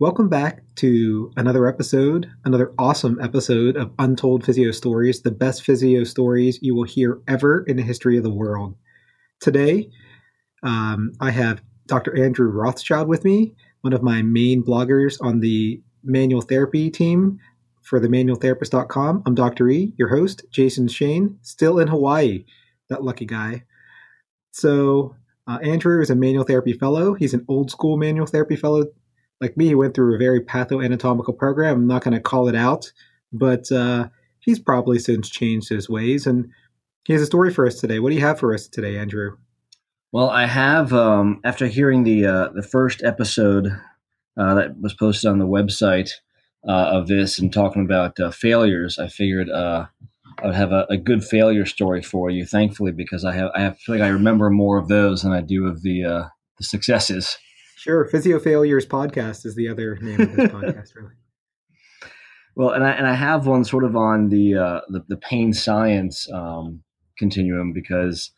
Welcome back to another episode, another awesome episode of Untold Physio Stories, the best physio stories you will hear ever in the history of the world. Today, um, I have Dr. Andrew Rothschild with me, one of my main bloggers on the manual therapy team for the manualtherapist.com. I'm Dr. E, your host, Jason Shane, still in Hawaii, that lucky guy. So, uh, Andrew is a manual therapy fellow. He's an old school manual therapy fellow like me, he went through a very pathoanatomical program. I'm not going to call it out, but uh, he's probably since changed his ways. And he has a story for us today. What do you have for us today, Andrew? Well, I have um, after hearing the uh, the first episode uh, that was posted on the website uh, of this and talking about uh, failures, I figured uh, I would have a, a, good failure story for you. Thankfully, because I have I have, feel like I remember more of those than I do of the the successes. Sure. Physio Failures Podcast is the other name of this podcast, really. Well, and I and I have one sort of on the uh, the, the pain science um, continuum because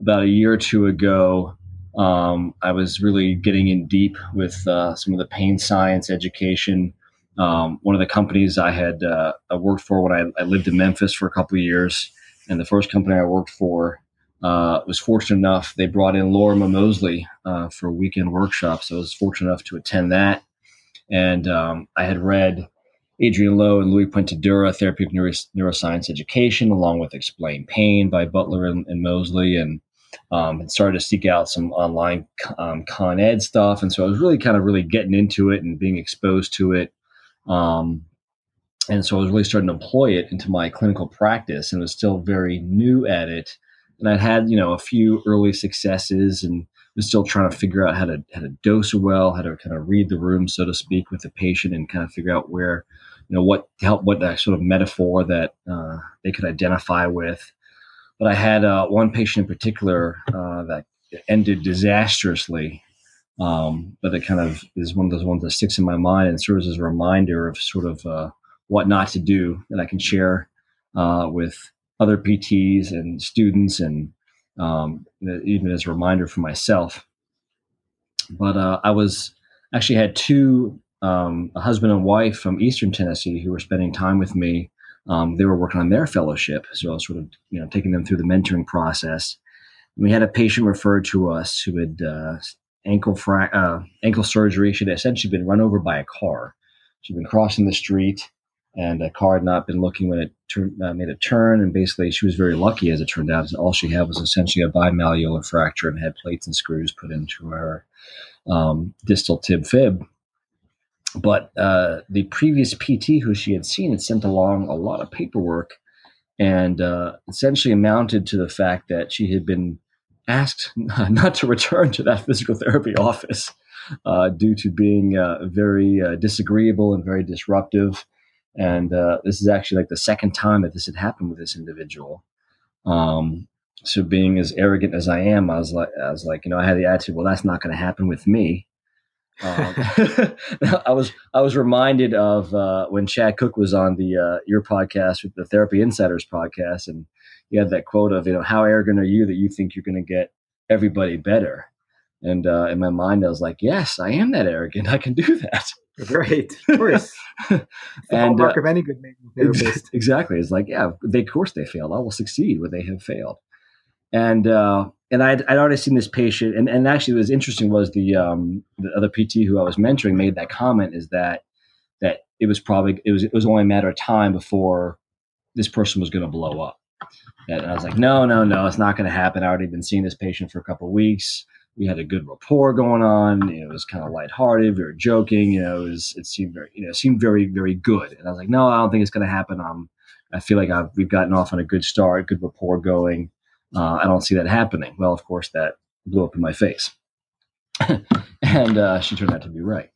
about a year or two ago, um, I was really getting in deep with uh, some of the pain science education. Um, one of the companies I had uh, I worked for when I, I, lived in Memphis for a couple of years, and the first company I worked for uh, was fortunate enough they brought in Lorimer Moseley uh, for a weekend workshop, so I was fortunate enough to attend that. And um, I had read Adriaan Louw and Louis Puentedura, Therapeutic Neuroscience Education, along with Explain Pain by Butler and, and Moseley, and um, and started to seek out some online um, Con Ed stuff. And so I was really kind of really getting into it and being exposed to it. Um, and so I was really starting to employ it into my clinical practice and was still very new at it and I'd had you know a few early successes and was still trying to figure out how to how to dose well, how to kind of read the room, so to speak, with the patient, and kind of figure out where you know what help what that sort of metaphor that uh, they could identify with. But I had uh, one patient in particular uh, that ended disastrously. Um, but it kind of is one of those ones that sticks in my mind and serves as a reminder of sort of uh, what not to do that I can share uh, with other PTs and students, and um, even as a reminder for myself. But uh, I was actually had two um, a husband and wife from Eastern Tennessee who were spending time with me. Um, they were working on their fellowship, so I was sort of you know taking them through the mentoring process. And we had a patient referred to us who had uh, ankle fra- uh, ankle surgery. She'd essentially been run over by a car. She'd been crossing the street and a car had not been looking when it uh, made a turn. And basically, she was very lucky, as it turned out. All she had was essentially a bimalleolar fracture and had plates and screws put into her um, distal tib fib. But uh, the previous PT who she had seen had sent along a lot of paperwork and uh, essentially amounted to the fact that she had been asked not to return to that physical therapy office uh, due to being uh, very uh, disagreeable and very disruptive and uh, this is actually like the second time that this had happened with this individual. Um, so being as arrogant as I am, I was like, I was like, you know, I had the attitude, well, that's not going to happen with me. Um, I was I was reminded of uh, when Chad Cook was on the uh, your podcast with the Therapy Insiders podcast, and he had that quote of you know how arrogant are you that you think you're going to get everybody better? And uh, in my mind, I was like, yes, I am that arrogant. I can do that. Right, of course. the and, hallmark uh, of any good therapist. Exactly. It's like, yeah, they, of course they failed. I will succeed where they have failed. And uh, and I'd, I'd already seen this patient, and, and actually, what was interesting was the um, the other PT who I was mentoring made that comment is that that it was probably it was it was only a matter of time before this person was going to blow up. And I was like, no, no, no, it's not going to happen. I already been seeing this patient for a couple of weeks we had a good rapport going on. It was kind of lighthearted. We were joking. You know, it, was, it seemed very, you know, seemed very, very good. And I was like, no, I don't think it's going to happen. Um, I feel like I've, we've gotten off on a good start, good rapport going. Uh, I don't see that happening. Well, of course, that blew up in my face. and uh, she turned out to be right.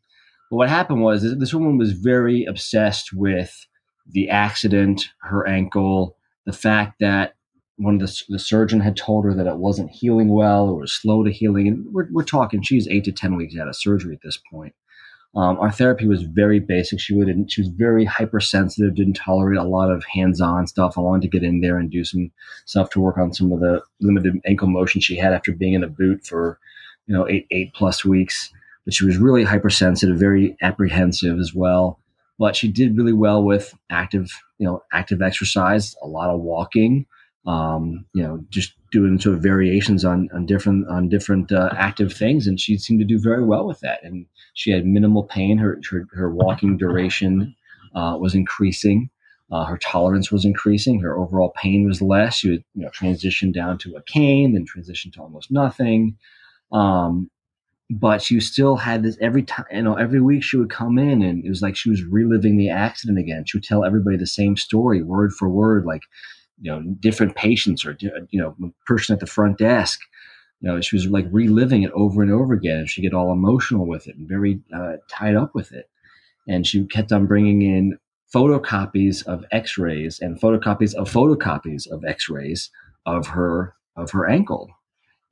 But what happened was this woman was very obsessed with the accident, her ankle, the fact that one of the, the surgeon had told her that it wasn't healing well or was slow to healing. And we're, we're talking, she's eight to 10 weeks out of surgery at this point. Um, our therapy was very basic. She would she was very hypersensitive, didn't tolerate a lot of hands-on stuff. I wanted to get in there and do some stuff to work on some of the limited ankle motion she had after being in a boot for, you know, eight eight plus weeks. But she was really hypersensitive, very apprehensive as well. But she did really well with active, you know, active exercise, a lot of walking, um, you know, just doing sort of variations on on different on different uh, active things, and she seemed to do very well with that. And she had minimal pain. Her her, her walking duration uh, was increasing. Uh, her tolerance was increasing. Her overall pain was less. She would you know transition down to a cane, then transition to almost nothing. Um, but she still had this every time. You know, every week she would come in, and it was like she was reliving the accident again. She would tell everybody the same story, word for word, like you know different patients or you know person at the front desk. You know she was like reliving it over and over again and she get all emotional with it and very uh, tied up with it. And she kept on bringing in photocopies of x-rays and photocopies of photocopies of x-rays of her of her ankle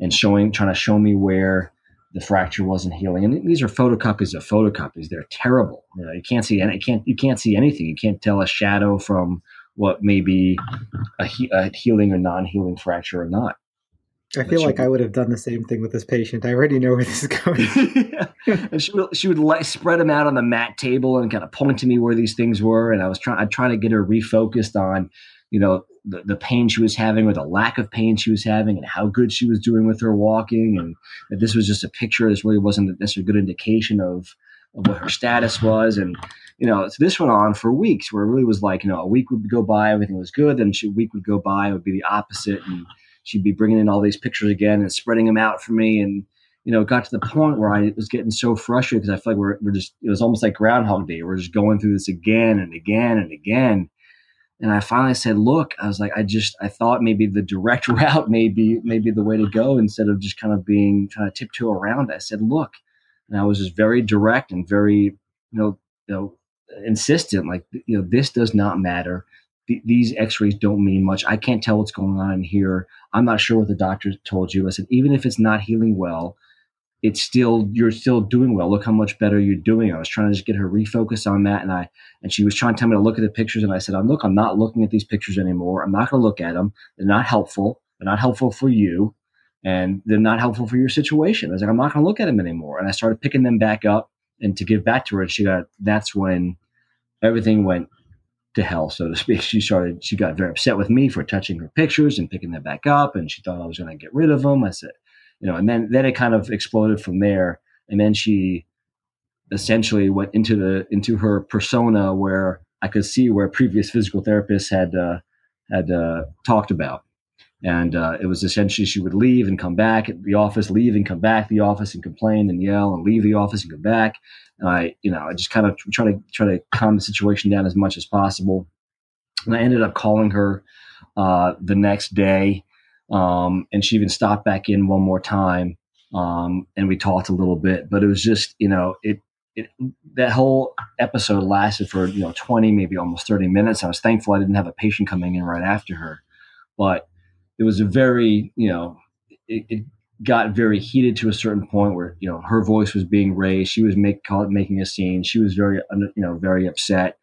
and showing trying to show me where the fracture wasn't healing. And these are photocopies of photocopies. They're terrible. You, know, you can't see any, you can't you can't see anything. You can't tell a shadow from what may be a, he- a healing or non-healing fracture or not. I feel like I would have done the same thing with this patient. I already know where this is going. And she would she would let, spread them out on the mat table and kind of point to me where these things were, and I was trying I trying to get her refocused on, you know, the, the pain she was having or the lack of pain she was having, and how good she was doing with her walking, and that this was just a picture. This really wasn't necessarily a good indication of of what her status was, and you know, so this went on for weeks where it really was like, you know, a week would go by, everything was good. Then a week would go by, it would be the opposite. And she'd be bringing in all these pictures again and spreading them out for me. And, you know, it got to the point where I was getting so frustrated because I feel like we're, we're just, it was almost like Groundhog Day. We're just going through this again and again and again. And I finally said, look, I was like, I just, I thought maybe the direct route may be, may be the way to go instead of just kind of being, trying to tiptoe around. I said, look, and I was just very direct and very, you know, you know, insistent like you know this does not matter. Th- these x-rays don't mean much. I can't tell what's going on in here. I'm not sure what the doctor told you. I said even if it's not healing well it's still you're still doing well. Look how much better you're doing. I was trying to just get her refocus on that and i and she was trying to tell me to look at the pictures and i said I'm look i'm not looking at these pictures anymore. I'm not going to look at them they're not helpful. They're not helpful for you and they're not helpful for your situation. I was like i'm not going to look at them anymore. And i started picking them back up and to give back to her, she got that's when everything went to hell, so to speak. She started she got very upset with me for touching her pictures and picking them back up, and she thought I was going to get rid of them. I said, you know, and then then it kind of exploded from there, and then she essentially went into the into her persona where I could see where previous physical therapists had uh, had uh, talked about and uh, it was essentially she would leave and come back at the office, leave and come back the office and complain and yell and leave the office and come back. And I, you know, I just kind of try to try to calm the situation down as much as possible. And I ended up calling her uh, the next day, um, and she even stopped back in one more time, um, and we talked a little bit. But it was just, you know, it, it that whole episode lasted for you know twenty, maybe almost thirty minutes. I was thankful I didn't have a patient coming in right after her, but it was a very you know it, it, got very heated to a certain point where you know her voice was being raised. She was make, call it, making a scene. She was very you know very upset.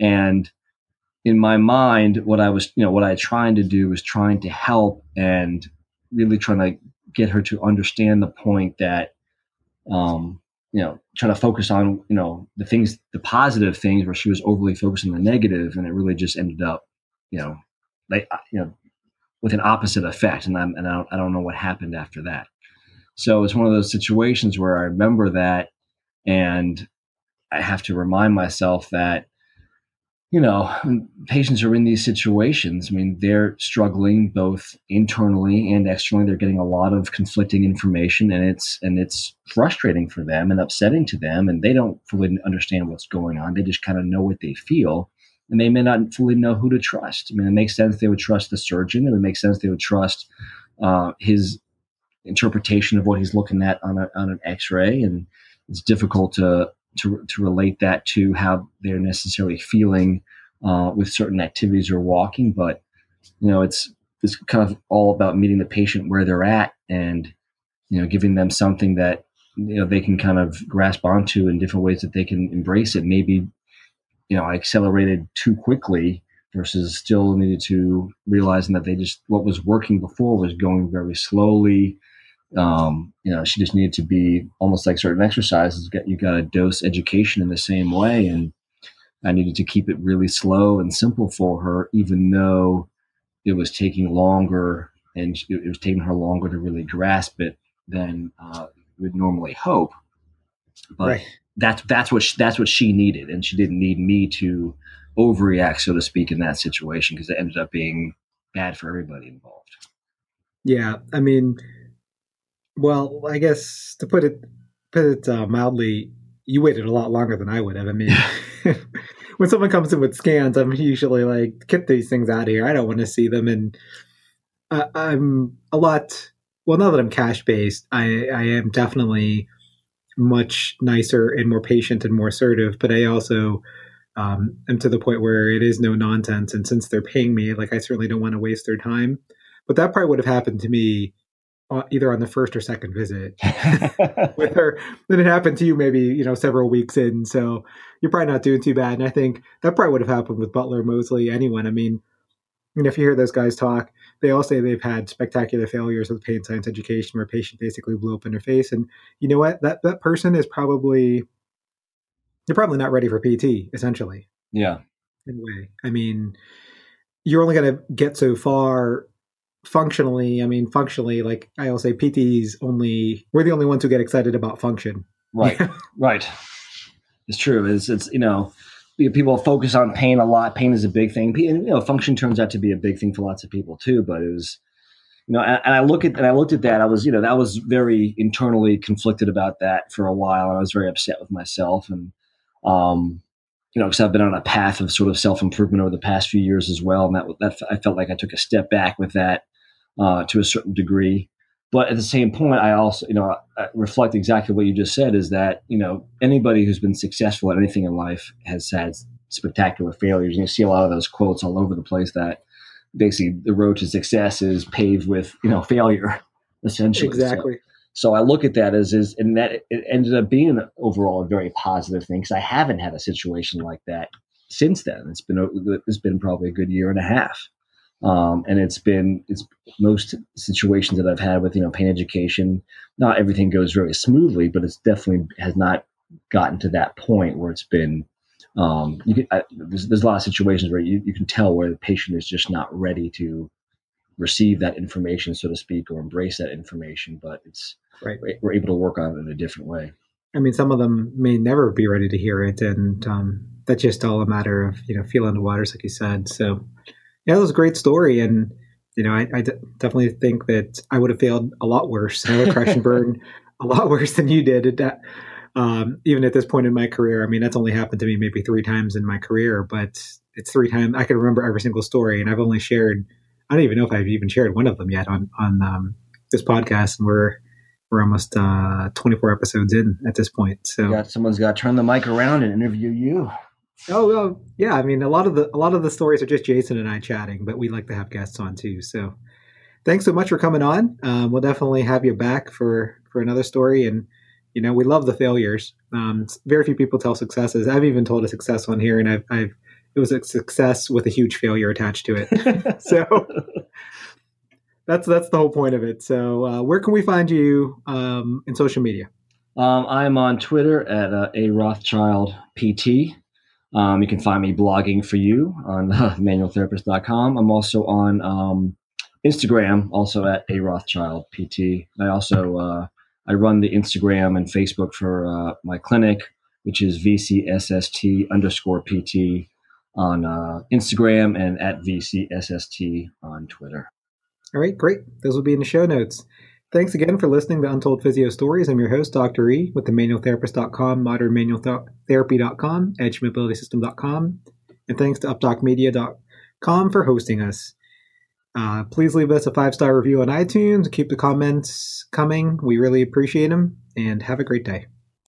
And in my mind what i was you know what i trying to do was trying to help and really trying to get her to understand the point that um you know trying to focus on you know the things the positive things where she was overly focused on the negative and it really just ended up you know like you know with an opposite effect. And, I'm, and I, don't, I don't know what happened after that. So it's one of those situations where I remember that and I have to remind myself that, you know, patients are in these situations. I mean, they're struggling both internally and externally. They're getting a lot of conflicting information and it's, and it's frustrating for them and upsetting to them. And they don't fully understand what's going on. They just kind of know what they feel and they may not fully know who to trust. I mean, it makes sense they would trust the surgeon. It would make sense they would trust uh, his interpretation of what he's looking at on, a, on an X-ray, and it's difficult to, to to relate that to how they're necessarily feeling uh, with certain activities or walking. But you know, it's it's kind of all about meeting the patient where they're at and you know giving them something that you know they can kind of grasp onto in different ways that they can embrace it. Maybe you know I accelerated too quickly versus still needed to realizing that they just what was working before was going very slowly. Um, you know, she just needed to be almost like certain exercises. You got to dose education in the same way, and I needed to keep it really slow and simple for her, even though it was taking longer and it was taking her longer to really grasp it than uh, would normally hope. But right. that's that's what she, that's what she needed, and she didn't need me to overreact, so to speak, in that situation because it ended up being bad for everybody involved. Yeah, I mean, well, I guess to put it put it uh, mildly, you waited a lot longer than I would have. I mean, when someone comes in with scans, I'm usually like, get these things out of here. I don't want to see them, and I, I'm a lot. Well, now that I'm cash based, I, I am definitely much nicer and more patient and more assertive. But I also um, am to the point where it is no nonsense. And since they're paying me, like I certainly don't want to waste their time. But that probably would have happened to me uh, either on the first or second visit with her. Then it happened to you maybe you know several weeks in, so you're probably not doing too bad. And I think that probably would have happened with Butler, Moseley, anyone. I mean, and if you hear those guys talk, they all say they've had spectacular failures with pain science education, where a patient basically blew up in their face. And you know what? That that person is probably you're probably not ready for PT, essentially. Yeah. In a way. I mean, you're only going to get so far functionally. I mean, functionally, like I'll say, PTs only, we're the only ones who get excited about function. Right. right. It's true. It's, it's, you know, people focus on pain a lot. Pain is a big thing. And, you know, function turns out to be a big thing for lots of people too, but it was, you know, and, and, I look at and I looked at that. I was, you know, that was very internally conflicted about that for a while, and I was very upset with myself. And um, you know, because I've been on a path of sort of self improvement over the past few years as well, and that that I felt like I took a step back with that uh, to a certain degree. But at the same point, I also, you know, I reflect exactly what you just said is that, you know, anybody who's been successful at anything in life has had spectacular failures. And you see a lot of those quotes all over the place that basically the road to success is paved with, you know, failure, essentially. Exactly. So, so I look at that as is, and that it ended up being overall a very positive thing because I haven't had a situation like that since then. It's been it's been probably a good year and a half, um, and it's been it's most situations that I've had with you know pain education. Not everything goes very smoothly, but it's definitely has not gotten to that point where it's been. Um, you can, I, there's, there's a lot of situations where you, you can tell where the patient is just not ready to receive that information, so to speak, or embrace that information. But it's right. we're able to work on it in a different way. I mean, some of them may never be ready to hear it, and um, that's just all a matter of you know feeling the waters, like you said. So, yeah, it was a great story, and you know, I, I d- definitely think that I would have failed a lot worse. I would crash and burn a lot worse than you did. That, um, even at this point in my career, I mean, that's only happened to me maybe three times in my career, but it's three times I can remember every single story, and I've only shared I don't even know if I've even shared one of them yet on on um, this podcast, and we're we're almost uh, 24 episodes in at this point. So yeah, someone's got to turn the mic around and interview you. Oh well, yeah. I mean, a lot of the a lot of the stories are just Jason and I chatting, but we like to have guests on too. So thanks so much for coming on. Um, we'll definitely have you back for for another story. And you know, we love the failures. Um, very few people tell successes. I've even told a success on here, and I've, I've it was a success with a huge failure attached to it. so that's that's the whole point of it. So uh, where can we find you um, in social media? Um, I'm on Twitter at uh, a Rothschild PT. Um, you can find me blogging for you on uh, manualtherapist.com. I'm also on um, Instagram, also at a Rothschild PT. I also uh, I run the Instagram and Facebook for uh, my clinic, which is VCSST underscore PT on uh, Instagram and at VCSST on Twitter. All right, great. Those will be in the show notes. Thanks again for listening to Untold Physio Stories. I'm your host, Dr. E, with the manualtherapist.com, modernmanualtherapy.com, edgemobilitysystem.com, and thanks to updocmedia.com for hosting us. Uh, please leave us a five star review on iTunes. Keep the comments coming. We really appreciate them, and have a great day.